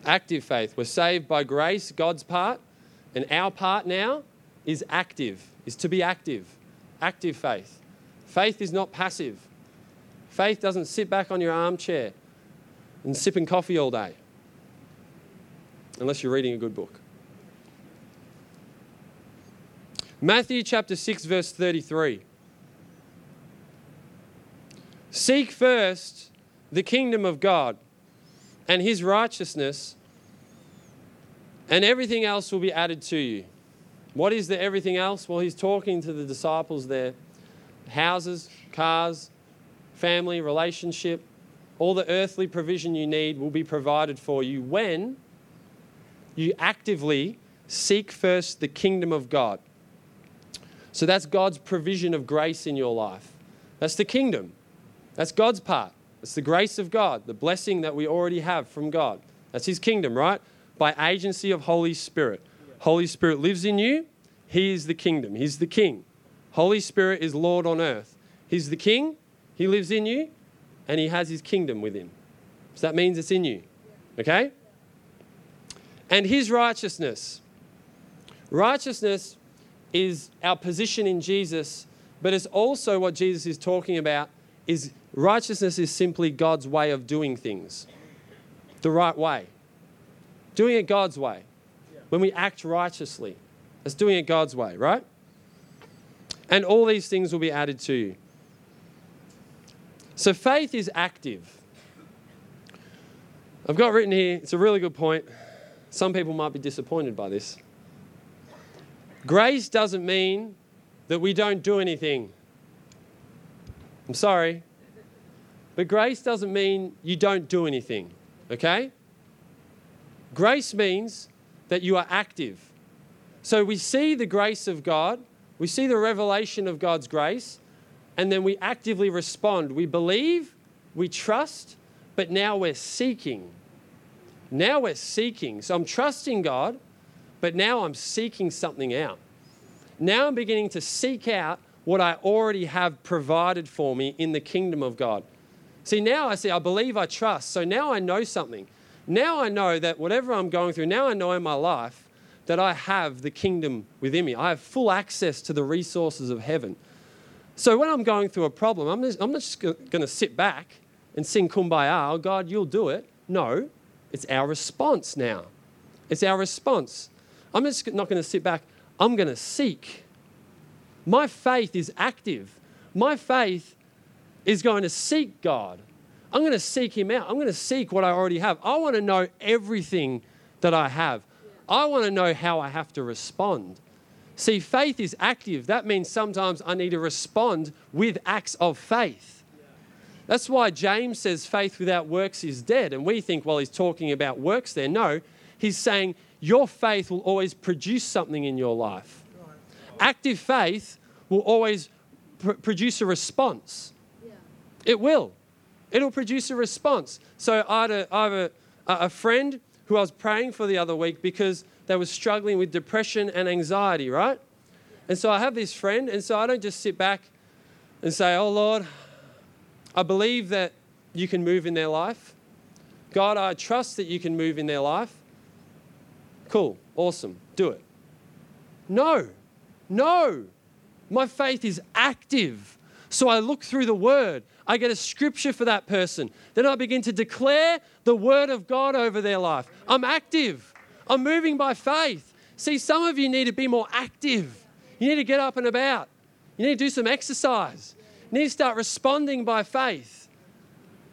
Active faith. We're saved by grace, God's part, and our part now is active, is to be active. Active faith. Faith is not passive. Faith doesn't sit back on your armchair and sipping coffee all day, unless you're reading a good book. Matthew chapter 6, verse 33. Seek first the kingdom of God and his righteousness, and everything else will be added to you. What is the everything else? Well, he's talking to the disciples there houses, cars, family, relationship, all the earthly provision you need will be provided for you when you actively seek first the kingdom of God. So that's God's provision of grace in your life. That's the kingdom. That's God's part. It's the grace of God, the blessing that we already have from God. That's His kingdom, right? By agency of Holy Spirit. Holy Spirit lives in you. He is the kingdom. He's the king. Holy Spirit is Lord on earth. He's the king. He lives in you, and He has His kingdom within. So that means it's in you. Okay? And His righteousness. Righteousness is our position in Jesus, but it's also what Jesus is talking about is righteousness is simply God's way of doing things. The right way. Doing it God's way. When we act righteously, that's doing it God's way, right? And all these things will be added to you. So faith is active. I've got written here, it's a really good point. Some people might be disappointed by this. Grace doesn't mean that we don't do anything. I'm sorry. But grace doesn't mean you don't do anything, okay? Grace means that you are active. So we see the grace of God, we see the revelation of God's grace, and then we actively respond. We believe, we trust, but now we're seeking. Now we're seeking. So I'm trusting God, but now I'm seeking something out. Now I'm beginning to seek out what I already have provided for me in the kingdom of God. See, now I see, I believe, I trust. So now I know something. Now I know that whatever I'm going through, now I know in my life that I have the kingdom within me. I have full access to the resources of heaven. So when I'm going through a problem, I'm, just, I'm not just going to sit back and sing kumbaya, oh God, you'll do it. No, it's our response now. It's our response. I'm just not going to sit back. I'm going to seek. My faith is active. My faith is going to seek God. I'm going to seek Him out. I'm going to seek what I already have. I want to know everything that I have. I want to know how I have to respond. See, faith is active. That means sometimes I need to respond with acts of faith. That's why James says faith without works is dead. And we think, well, he's talking about works there. No, he's saying your faith will always produce something in your life. Active faith will always pr- produce a response. It will. It'll produce a response. So I had a, I have a, a friend who I was praying for the other week because they were struggling with depression and anxiety, right? And so I have this friend, and so I don't just sit back and say, Oh Lord, I believe that you can move in their life. God, I trust that you can move in their life. Cool, awesome, do it. No, no. My faith is active. So I look through the word. I get a scripture for that person. Then I begin to declare the word of God over their life. I'm active. I'm moving by faith. See, some of you need to be more active. You need to get up and about. You need to do some exercise. You need to start responding by faith.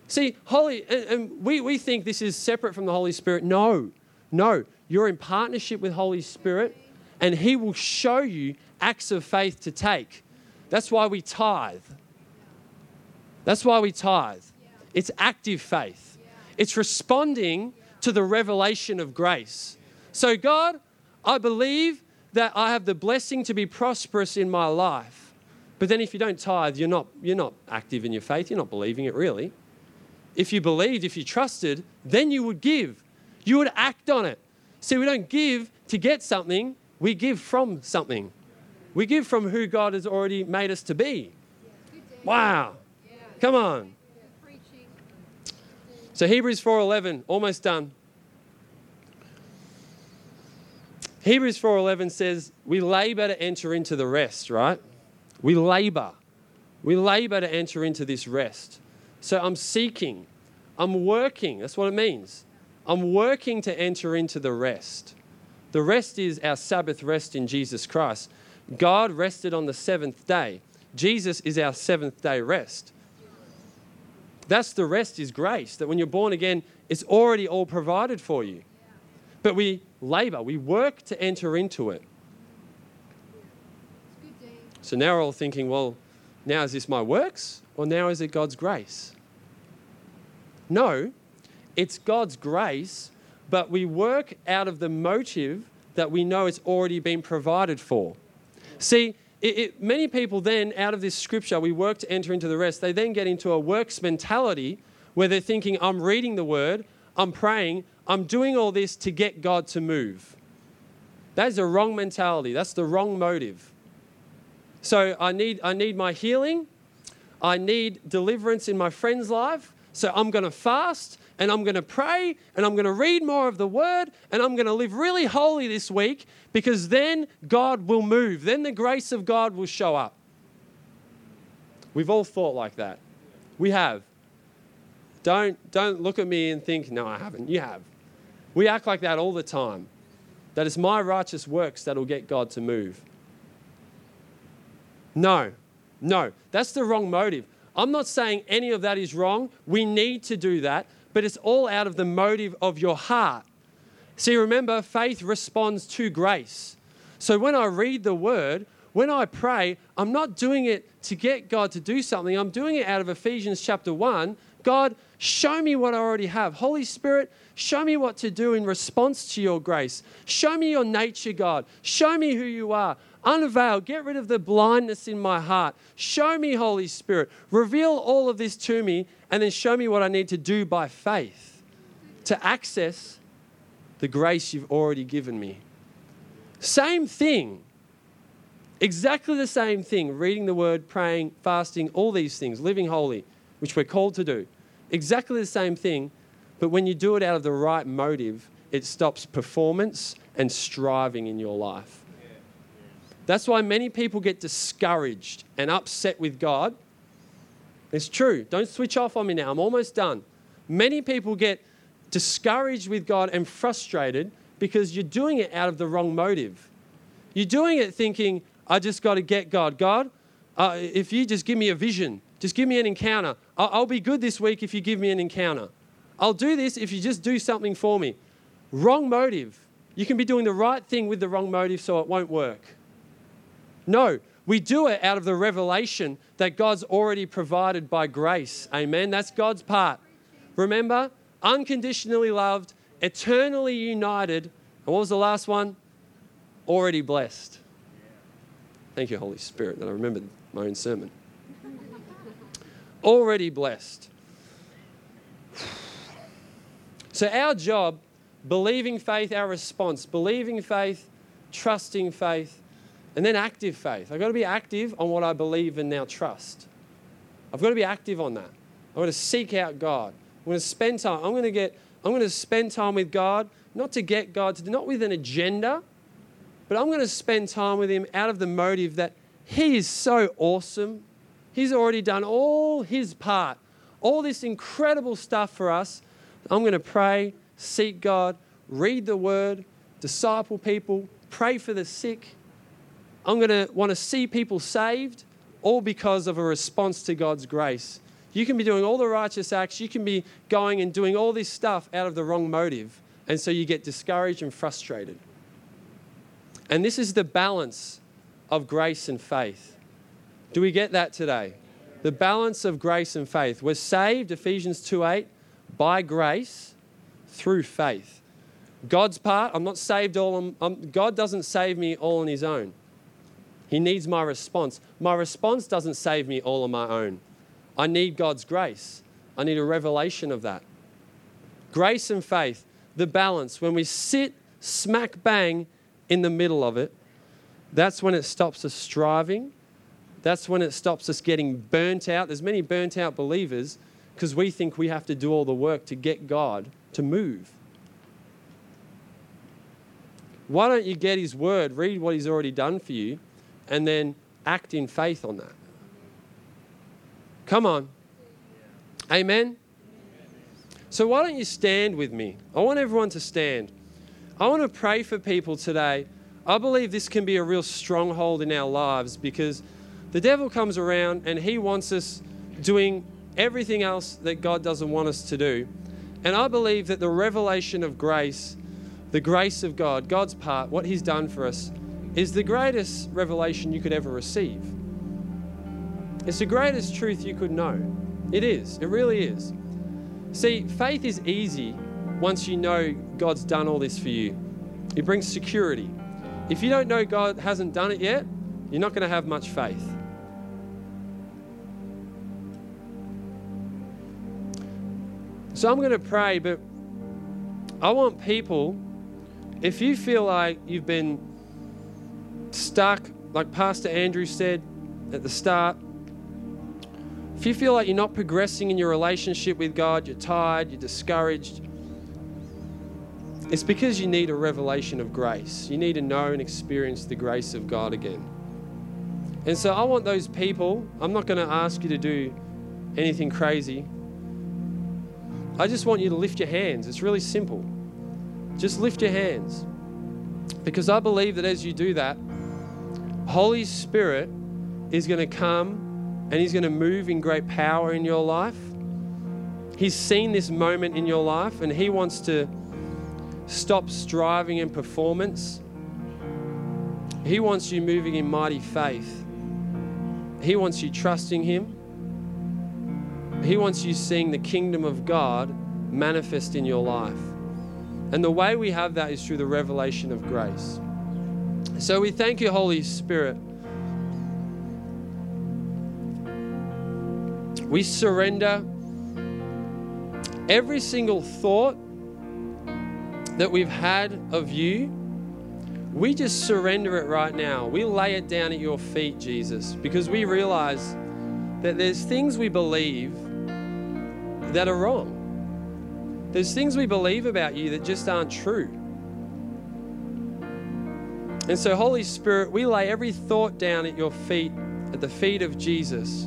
See, Holy, and we, we think this is separate from the Holy Spirit. No, no. You're in partnership with Holy Spirit, and He will show you acts of faith to take. That's why we tithe. That's why we tithe. It's active faith, it's responding to the revelation of grace. So, God, I believe that I have the blessing to be prosperous in my life. But then if you don't tithe, you're not, you're not active in your faith. You're not believing it really. If you believed, if you trusted, then you would give. You would act on it. See, we don't give to get something, we give from something. We give from who God has already made us to be. Wow. Come on. So Hebrews 4:11, almost done. Hebrews 4:11 says, "We labor to enter into the rest," right? We labor. We labor to enter into this rest. So I'm seeking. I'm working. That's what it means. I'm working to enter into the rest. The rest is our Sabbath rest in Jesus Christ. God rested on the seventh day. Jesus is our seventh day rest. That's the rest is grace, that when you're born again, it's already all provided for you. But we labor, we work to enter into it. So now we're all thinking, well, now is this my works or now is it God's grace? No, it's God's grace, but we work out of the motive that we know it's already been provided for. See, it, it, many people then, out of this scripture, we work to enter into the rest, they then get into a works mentality where they're thinking, I'm reading the word, I'm praying, I'm doing all this to get God to move. That is a wrong mentality. That's the wrong motive. So I need, I need my healing. I need deliverance in my friend's life. So I'm going to fast and I'm going to pray and I'm going to read more of the word and I'm going to live really holy this week because then God will move. Then the grace of God will show up. We've all thought like that. We have. Don't, don't look at me and think, no, I haven't. You have. We act like that all the time. That it's my righteous works that will get God to move. No, no, that's the wrong motive. I'm not saying any of that is wrong. We need to do that, but it's all out of the motive of your heart. See, remember, faith responds to grace. So when I read the word, when I pray, I'm not doing it to get God to do something. I'm doing it out of Ephesians chapter 1. God, show me what I already have. Holy Spirit, show me what to do in response to your grace. Show me your nature, God. Show me who you are. Unveil, get rid of the blindness in my heart. Show me, Holy Spirit. Reveal all of this to me, and then show me what I need to do by faith to access the grace you've already given me. Same thing. Exactly the same thing. Reading the word, praying, fasting, all these things, living holy, which we're called to do. Exactly the same thing, but when you do it out of the right motive, it stops performance and striving in your life. That's why many people get discouraged and upset with God. It's true. Don't switch off on me now. I'm almost done. Many people get discouraged with God and frustrated because you're doing it out of the wrong motive. You're doing it thinking, I just got to get God. God, uh, if you just give me a vision, just give me an encounter. I'll, I'll be good this week if you give me an encounter. I'll do this if you just do something for me. Wrong motive. You can be doing the right thing with the wrong motive so it won't work. No, we do it out of the revelation that God's already provided by grace. Amen. That's God's part. Remember, unconditionally loved, eternally united. And what was the last one? Already blessed. Thank you, Holy Spirit, that I remembered my own sermon. already blessed. So, our job, believing faith, our response, believing faith, trusting faith, and then active faith. I've got to be active on what I believe and now trust. I've got to be active on that. I'm going to seek out God. I'm going to spend time. I'm going to get. I'm going to spend time with God, not to get God, to, not with an agenda, but I'm going to spend time with Him out of the motive that He is so awesome. He's already done all His part, all this incredible stuff for us. I'm going to pray, seek God, read the Word, disciple people, pray for the sick. I'm going to want to see people saved, all because of a response to God's grace. You can be doing all the righteous acts, you can be going and doing all this stuff out of the wrong motive, and so you get discouraged and frustrated. And this is the balance of grace and faith. Do we get that today? The balance of grace and faith. We're saved, Ephesians 2 8, by grace through faith. God's part, I'm not saved all on, um, God doesn't save me all on His own. He needs my response. My response doesn't save me all on my own. I need God's grace. I need a revelation of that. Grace and faith, the balance. When we sit smack bang in the middle of it, that's when it stops us striving. That's when it stops us getting burnt out. There's many burnt out believers because we think we have to do all the work to get God to move. Why don't you get His word, read what He's already done for you, and then act in faith on that? Come on. Amen. So, why don't you stand with me? I want everyone to stand. I want to pray for people today. I believe this can be a real stronghold in our lives because the devil comes around and he wants us doing everything else that God doesn't want us to do. And I believe that the revelation of grace the grace of God, God's part, what He's done for us, is the greatest revelation you could ever receive. It's the greatest truth you could know. It is. It really is. See, faith is easy once you know God's done all this for you. It brings security. If you don't know God hasn't done it yet, you're not going to have much faith. So I'm going to pray, but I want people if you feel like you've been stuck, like Pastor Andrew said at the start, if you feel like you're not progressing in your relationship with God, you're tired, you're discouraged, it's because you need a revelation of grace. You need to know and experience the grace of God again. And so I want those people, I'm not going to ask you to do anything crazy. I just want you to lift your hands. It's really simple. Just lift your hands. Because I believe that as you do that, Holy Spirit is going to come and He's going to move in great power in your life. He's seen this moment in your life and He wants to stop striving in performance. He wants you moving in mighty faith. He wants you trusting Him. He wants you seeing the kingdom of God manifest in your life. And the way we have that is through the revelation of grace. So we thank you, Holy Spirit. We surrender every single thought that we've had of you. We just surrender it right now. We lay it down at your feet, Jesus, because we realize that there's things we believe that are wrong. There's things we believe about you that just aren't true. And so, Holy Spirit, we lay every thought down at your feet, at the feet of Jesus.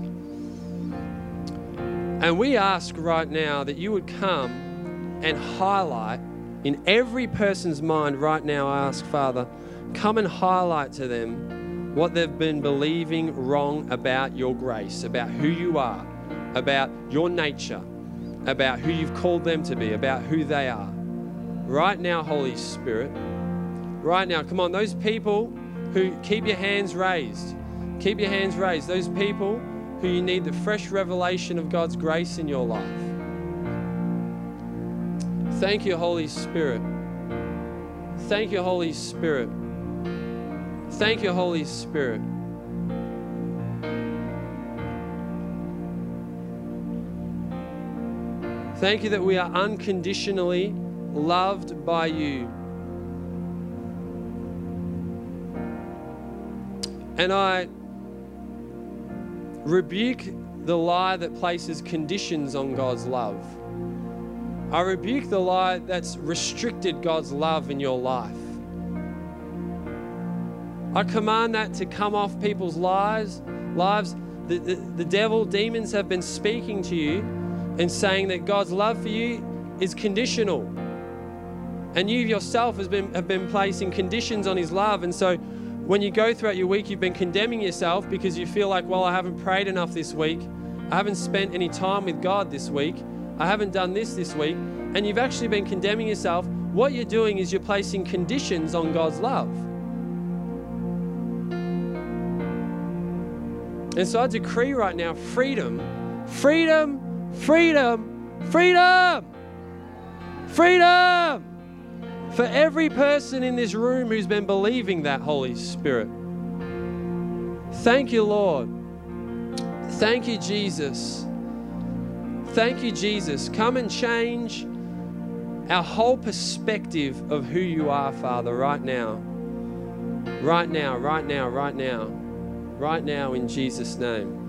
And we ask right now that you would come and highlight in every person's mind right now. I ask, Father, come and highlight to them what they've been believing wrong about your grace, about who you are, about your nature about who you've called them to be, about who they are. Right now, Holy Spirit, right now, come on, those people who keep your hands raised, keep your hands raised, those people who you need the fresh revelation of God's grace in your life. Thank you, Holy Spirit. Thank you, Holy Spirit. Thank you, Holy Spirit. Thank you that we are unconditionally loved by you. And I rebuke the lie that places conditions on God's love. I rebuke the lie that's restricted God's love in your life. I command that to come off people's lives, lives the, the, the devil, demons have been speaking to you and saying that God's love for you is conditional. And you yourself has been, have been placing conditions on his love. And so when you go throughout your week, you've been condemning yourself because you feel like, well, I haven't prayed enough this week. I haven't spent any time with God this week. I haven't done this this week. And you've actually been condemning yourself. What you're doing is you're placing conditions on God's love. And so I decree right now freedom, freedom, freedom, freedom, freedom for every person in this room who's been believing that, Holy Spirit. Thank you, Lord. Thank you, Jesus. Thank you, Jesus. Come and change our whole perspective of who you are, Father, right now. Right now, right now, right now. Right now, in Jesus' name.